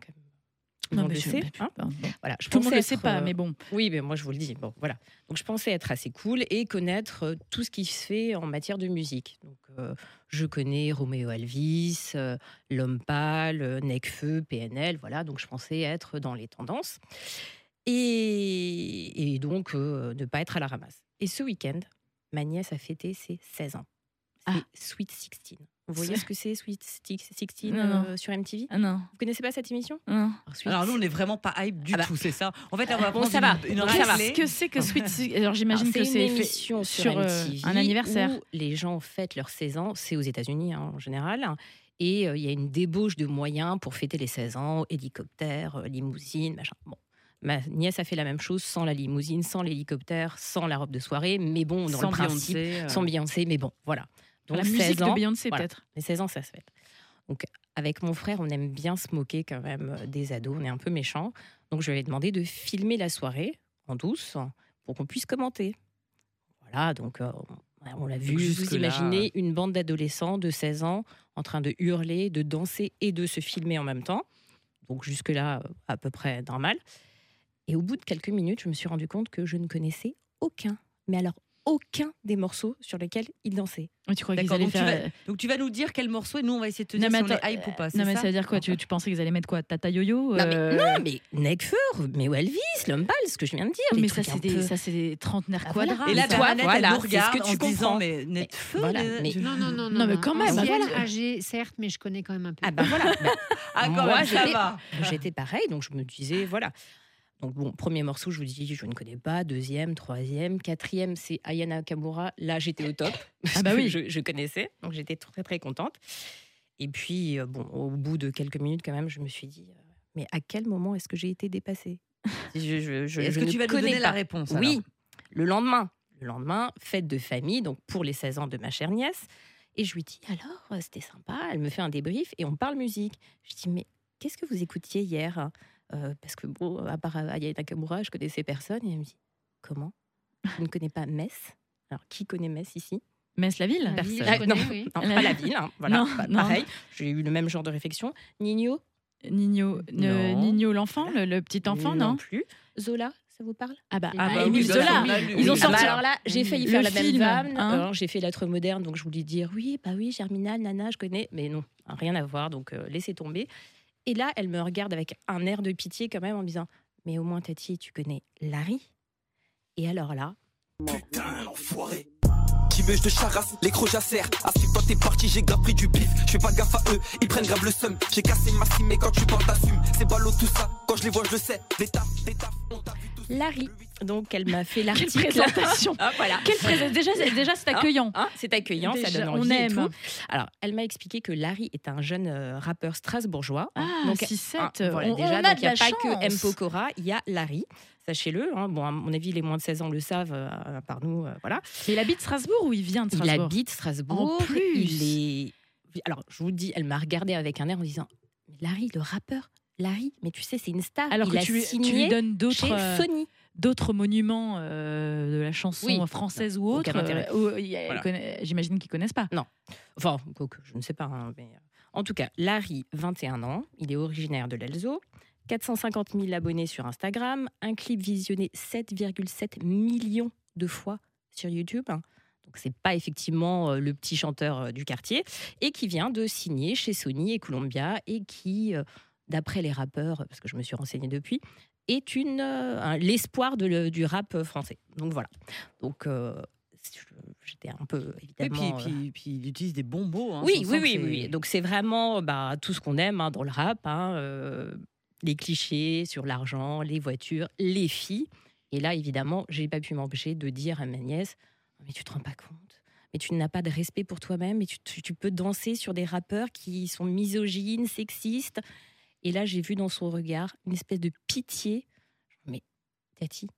Non, mais le je- mais hein, bon, voilà, je Tout le monde le sait pas, euh, mais bon. Oui, mais moi je vous le dis. Bon, voilà. Donc je pensais être assez cool et connaître euh, tout ce qui se fait en matière de musique. Donc euh, je connais Roméo Elvis, L'Homme Pâle, Necfeu, PNL, voilà. Donc je pensais être dans les tendances et, et donc ne pas être à la ramasse. Et ce week-end, ma nièce a fêté ses 16 ans. C'est Ah. Sweet 16. Vous voyez ce que c'est Sweet 16 Non, non. euh, sur MTV Ah non, Vous connaissez pas cette émission? Non. Alors, nous, on n'est vraiment pas hype du Ah bah. tout, c'est ça. En fait, là, on va Bon, ça une, va. une. Qu'est-ce que c'est que Sweet Six? Alors j'imagine Alors, que c'est c'est une émission sur, sur euh, MTV un anniversaire. où les gens fêtent leurs 16 ans. C'est aux États-Unis hein, en général. Et euh, il y a une débauche de moyens pour fêter les 16 ans hélicoptère, euh, limousine, machin. Bon. Ma nièce a fait la même chose sans la limousine, sans l'hélicoptère, sans la robe de soirée. Mais bon, dans Sans le principe, Beyoncé, euh. sans Beyoncé. Mais bon, voilà. Donc la musique 16 de Beyoncé voilà. peut-être. les 16 ans, ça se fête. Donc, avec mon frère, on aime bien se moquer quand même euh, des ados, on est un peu méchants. Donc, je lui ai demandé de filmer la soirée en douce pour qu'on puisse commenter. Voilà, donc euh, on l'a vu. Vous imaginez une bande d'adolescents de 16 ans en train de hurler, de danser et de se filmer en même temps. Donc, jusque-là, euh, à peu près normal. Et au bout de quelques minutes, je me suis rendu compte que je ne connaissais aucun, mais alors aucun des morceaux sur lesquels ils dansaient. Oui, tu crois qu'ils allaient donc, tu faire. vas, donc tu vas nous dire quel morceau et nous on va essayer de te Non, dire mais si on attends, est hype ou pas. Non, c'est mais ça ça veut dire quoi tu, tu pensais qu'ils allaient mettre quoi Tata Yo-Yo Non, mais, euh, non, mais Nekfeu, mais ou Elvis, l'homme ce que je viens de dire. mais ça, c'est des, peu- ça, c'est des trentenaires voilà. quadras. Et là, toi, Bernadette, voilà, elle nous c'est ce regarde que tu en disant, comprends. mais voilà, mais- je- Non, non, non, Non, mais quand même, Ancienne, voilà. âgée, certes, mais je connais quand même un peu. Ah bah voilà. Ah, quand Moi, même, ça j'étais- va. J'étais pareil, donc je me disais, voilà. Donc bon, premier morceau, je vous dis, je ne connais pas. Deuxième, troisième, quatrième, c'est Ayana Kamura. Là, j'étais au top. Ah bah oui. je, je connaissais, donc j'étais très très contente. Et puis, euh, bon, au bout de quelques minutes, quand même, je me suis dit, euh, mais à quel moment est-ce que j'ai été dépassée? Est-ce que tu vas nous donner la pas. réponse Oui, alors? Le lendemain. Le lendemain, fête de famille, donc pour les 16 ans de ma chère nièce. Et je lui dis, alors, euh, c'était sympa. Elle me fait un débrief et on parle musique. Je dis, mais qu'est-ce que vous écoutiez hier? Euh, Parce que, bon, à part Aya Nakamura, je connaissais personne. Et elle me dit, comment? Je ne connais pas Metz? Alors, qui connaît Metz ici? Metz la ville? La ville, connais, non. oui. Non, pas la ville. hein, Voilà, Non, pas- non. pareil. J'ai eu le même genre de réflexion. Nino? Nino, euh, Non. Nino l'enfant, le, le petit enfant, non, plus. Zola, ça vous parle? Ah bah, Ah ah, bah Émile oui, Zola. Ils ont sorti. bah, alors là, j'ai failli Le faire la même film, vanne. hein. J'ai fait lettre moderne, donc je voulais dire oui, bah oui, Germinal, Nana, je connais, mais non, rien à voir, donc euh, laissez tomber. Et là, elle me regarde avec un air de pitié quand même en me disant, mais au moins Tati, tu connais Larry. Et alors là, Putain, l'enfoiré. T'image de charasse, les crocs jacèrent. À ce toi t'es parti, j'ai grave pris du bif. Je fais pas gaffe à eux, ils prennent grave le seum. J'ai cassé ma cime, mais quand tu parles, t'assumes. C'est ballot tout ça, quand je les vois, je le sais. Des tafs, des on t'a vu. Larry. Donc elle m'a fait Quelle l'article. présentation Ah, voilà. Quelle présent- Déjà, c'est- déjà c'est accueillant. Hein, c'est accueillant, ça donne on envie et aime. tout. Alors, elle m'a expliqué que Larry est un jeune euh, rappeur strasbourgeois. Ah, donc, 6-7. Ah, voilà, on, déjà, on a donc il n'y a pas que M. Pokora, il y a Larry. Sachez-le, hein. bon, à mon avis, les moins de 16 ans le savent, euh, à part nous, euh, voilà. Mais il habite Strasbourg ou il vient de Il Strasbourg habite Strasbourg. En plus. Il est. Alors, je vous dis, elle m'a regardé avec un air en disant Larry, le rappeur, Larry, mais tu sais, c'est une star. Alors il que a tu, lui- signé tu lui donnes d'autres chez euh, Sony. d'autres monuments euh, de la chanson Oui. française ou autre. euh, Voilà. J'imagine qu'ils connaissent pas. Enfin, quoique, je ne sais pas. hein, mais... En tout cas, Larry, 21 ans, il est originaire de l'Elzo. 450 000 abonnés sur Instagram, un clip visionné 7,7 millions de fois sur YouTube. hein. Donc c'est pas effectivement euh, le petit chanteur euh, du quartier et qui vient de signer chez Sony et Columbia et qui, euh, d'après les rappeurs, parce que je me suis renseignée depuis, est une euh, un- l'espoir de le- du rap euh, français. Donc voilà. Donc euh, j'étais un peu Et évidemment. puis, euh, puis, puis il utilise des bons mots. hein, oui, oui, oui, Donc c'est vraiment bah, tout ce qu'on aime hein, dans le rap, hein, euh, les clichés sur l'argent, les voitures, les filles. Et là, évidemment, j'ai pas pu m'empêcher de dire à ma nièce Mais tu te rends pas compte Mais tu n'as pas de respect pour toi-même et tu peux danser sur des rappeurs qui sont misogynes, sexistes. Et là, j'ai vu dans son regard une espèce de pitié. Mais Tati,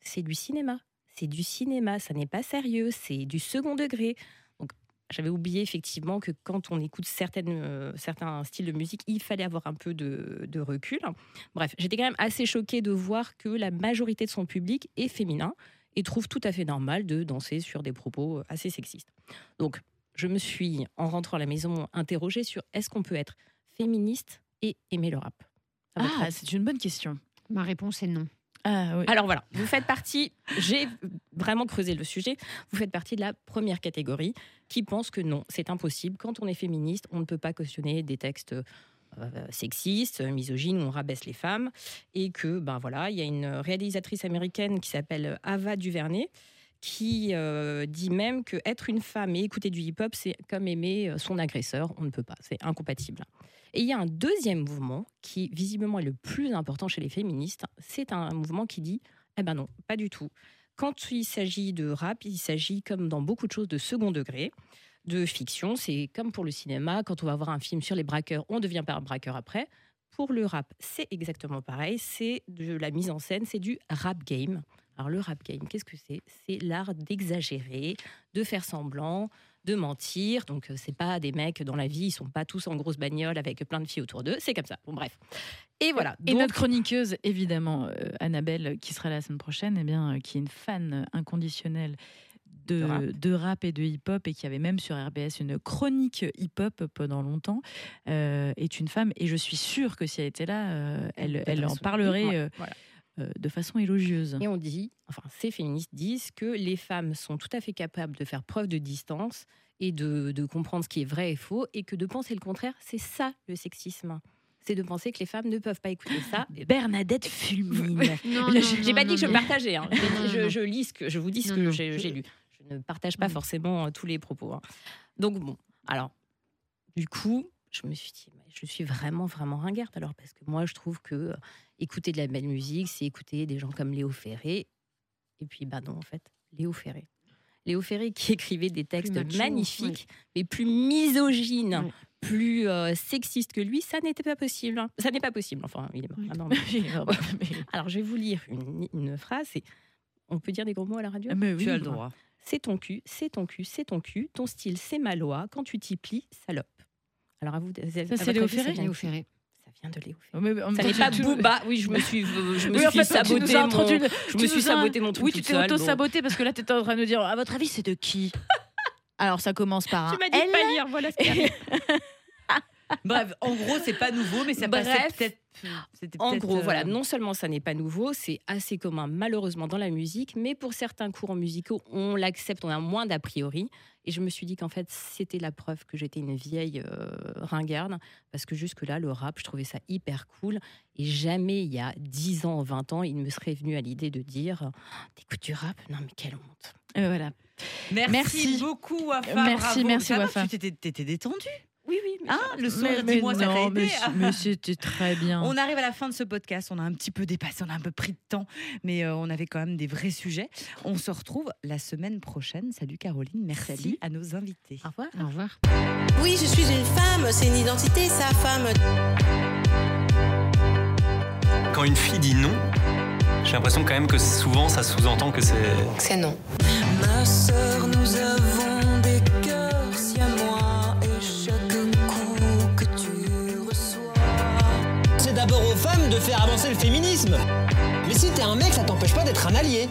c'est du cinéma. C'est du cinéma, ça n'est pas sérieux, c'est du second degré. Donc, j'avais oublié effectivement que quand on écoute euh, certains styles de musique, il fallait avoir un peu de, de recul. Bref, j'étais quand même assez choquée de voir que la majorité de son public est féminin et trouve tout à fait normal de danser sur des propos assez sexistes. Donc, je me suis, en rentrant à la maison, interrogée sur est-ce qu'on peut être féministe et aimer le rap Ah, c'est une bonne question. Ma réponse est non. Ah oui. alors voilà, vous faites partie, j'ai vraiment creusé le sujet, vous faites partie de la première catégorie qui pense que non, c'est impossible. Quand on est féministe, on ne peut pas cautionner des textes euh, sexistes, misogynes, où on rabaisse les femmes. Et que, ben voilà, il y a une réalisatrice américaine qui s'appelle Ava DuVernay qui euh, dit même que être une femme et écouter du hip-hop, c'est comme aimer euh, son agresseur. On ne peut pas, c'est incompatible. Et il y a un deuxième mouvement qui, visiblement, est le plus important chez les féministes. C'est un mouvement qui dit Eh ben non, pas du tout. Quand il s'agit de rap, il s'agit, comme dans beaucoup de choses, de second degré, de fiction. C'est comme pour le cinéma, quand on va voir un film sur les braqueurs, on devient pas un braqueur après. Pour le rap, c'est exactement pareil. C'est de la mise en scène, c'est du rap game. Alors le rap game, qu'est-ce que c'est? C'est l'art d'exagérer, de faire semblant, de mentir. Donc, euh, c'est pas des mecs dans la vie, ils sont pas tous en grosse bagnole avec plein de filles autour d'eux. C'est comme ça. Bon, bref. Et voilà. Et Donc, notre chroniqueuse, évidemment, euh, Annabelle, qui sera la semaine prochaine, eh bien, euh, qui est une fan inconditionnelle de, De rap. de rap et de hip-hop et qui avait même sur RBS une chronique hip-hop pendant longtemps, euh, est une femme. Et je suis sûre que si elle était là, euh, elle, elle en parlerait Ouais, euh, voilà. Euh, de façon élogieuse. Et on dit, enfin, ces féministes disent que les femmes sont tout à fait capables de faire preuve de distance et de, de comprendre ce qui est vrai et faux, et que de penser le contraire, c'est ça le sexisme. C'est de penser que les femmes ne peuvent pas écouter ça. Bernadette fulmine. Non, j'ai pas dit que je partageais. hein. Je, lis ce que je vous dis ce Non, que j'ai lu. Je ne partage pas forcément euh, tous les propos. hein. Donc bon, alors du coup, je me suis dit, mais je suis vraiment vraiment ringarde alors parce que moi je trouve que euh, écouter de la belle musique, c'est écouter des gens comme Léo Ferré. Et puis bah non en fait, Léo Ferré. Léo Ferré qui écrivait des textes macho, magnifiques, mais plus misogynes, Ouais. plus euh, sexistes que lui, ça n'était pas possible. hein. Ça n'est pas possible. Enfin, il est mort. Ouais. Ah non, mais- alors, je vais vous lire une, une phrase. On peut dire des gros mots à la radio? Mais oui, Tu as le droit. C'est ton cul, c'est ton cul, c'est ton cul. Ton style, c'est ma loi. Quand tu t'y plies, salope. Alors, à vous. à c'est Léo Ferré vient Léo Ferré. Ça vient de Léo Ferré. Mais même Ça n'est pas tu- Booba. Oui, je me suis, je me Oui, suis fait, saboté. nous mon- introduit je tu me nous suis saboté mon truc. Oui, tu t'es seule, donc- auto-saboté parce que là, tu étais en train de dire à votre avis, c'est de qui Alors, ça commence par un Tu m'as dit de pas lire. Voilà ce qu'il y avait. Bref, en gros, c'est pas nouveau, mais ça passait Bref, peut-être. C'était En gros, euh, voilà, non seulement ça n'est pas nouveau, c'est assez commun malheureusement dans la musique, mais pour certains courants musicaux, on l'accepte, on a moins d'a priori. Et je me suis dit qu'en fait, c'était la preuve que j'étais une vieille euh, ringarde, parce que jusque-là, le rap, je trouvais ça hyper cool. Et jamais, il y a 10 ans, 20 ans, il me serait venu à l'idée de dire T'écoutes du rap? Non, mais quelle honte Euh, voilà. Merci, Merci. beaucoup, Wafa. Merci, bravo. merci, Wafa. Tu t'étais t'étais détendu. Oui, oui, mais Hein, ça- le soir, Mais- mais dis-moi, ça t'a aidé. mais, mais c'était très bien. On arrive à la fin de ce podcast, on a un petit peu dépassé, on a un peu pris de temps, mais euh, on avait quand même des vrais sujets. On se retrouve la semaine prochaine. Salut Caroline, merci Salut. à nos invités. Au revoir. Au revoir. Oui, je suis une femme, c'est une identité, sa femme. Quand une fille dit non, j'ai l'impression quand même que souvent ça sous-entend que c'est C'est non. Ma sœur, nous avons faire avancer le féminisme. Mais si t'es un mec, ça t'empêche pas d'être un allié.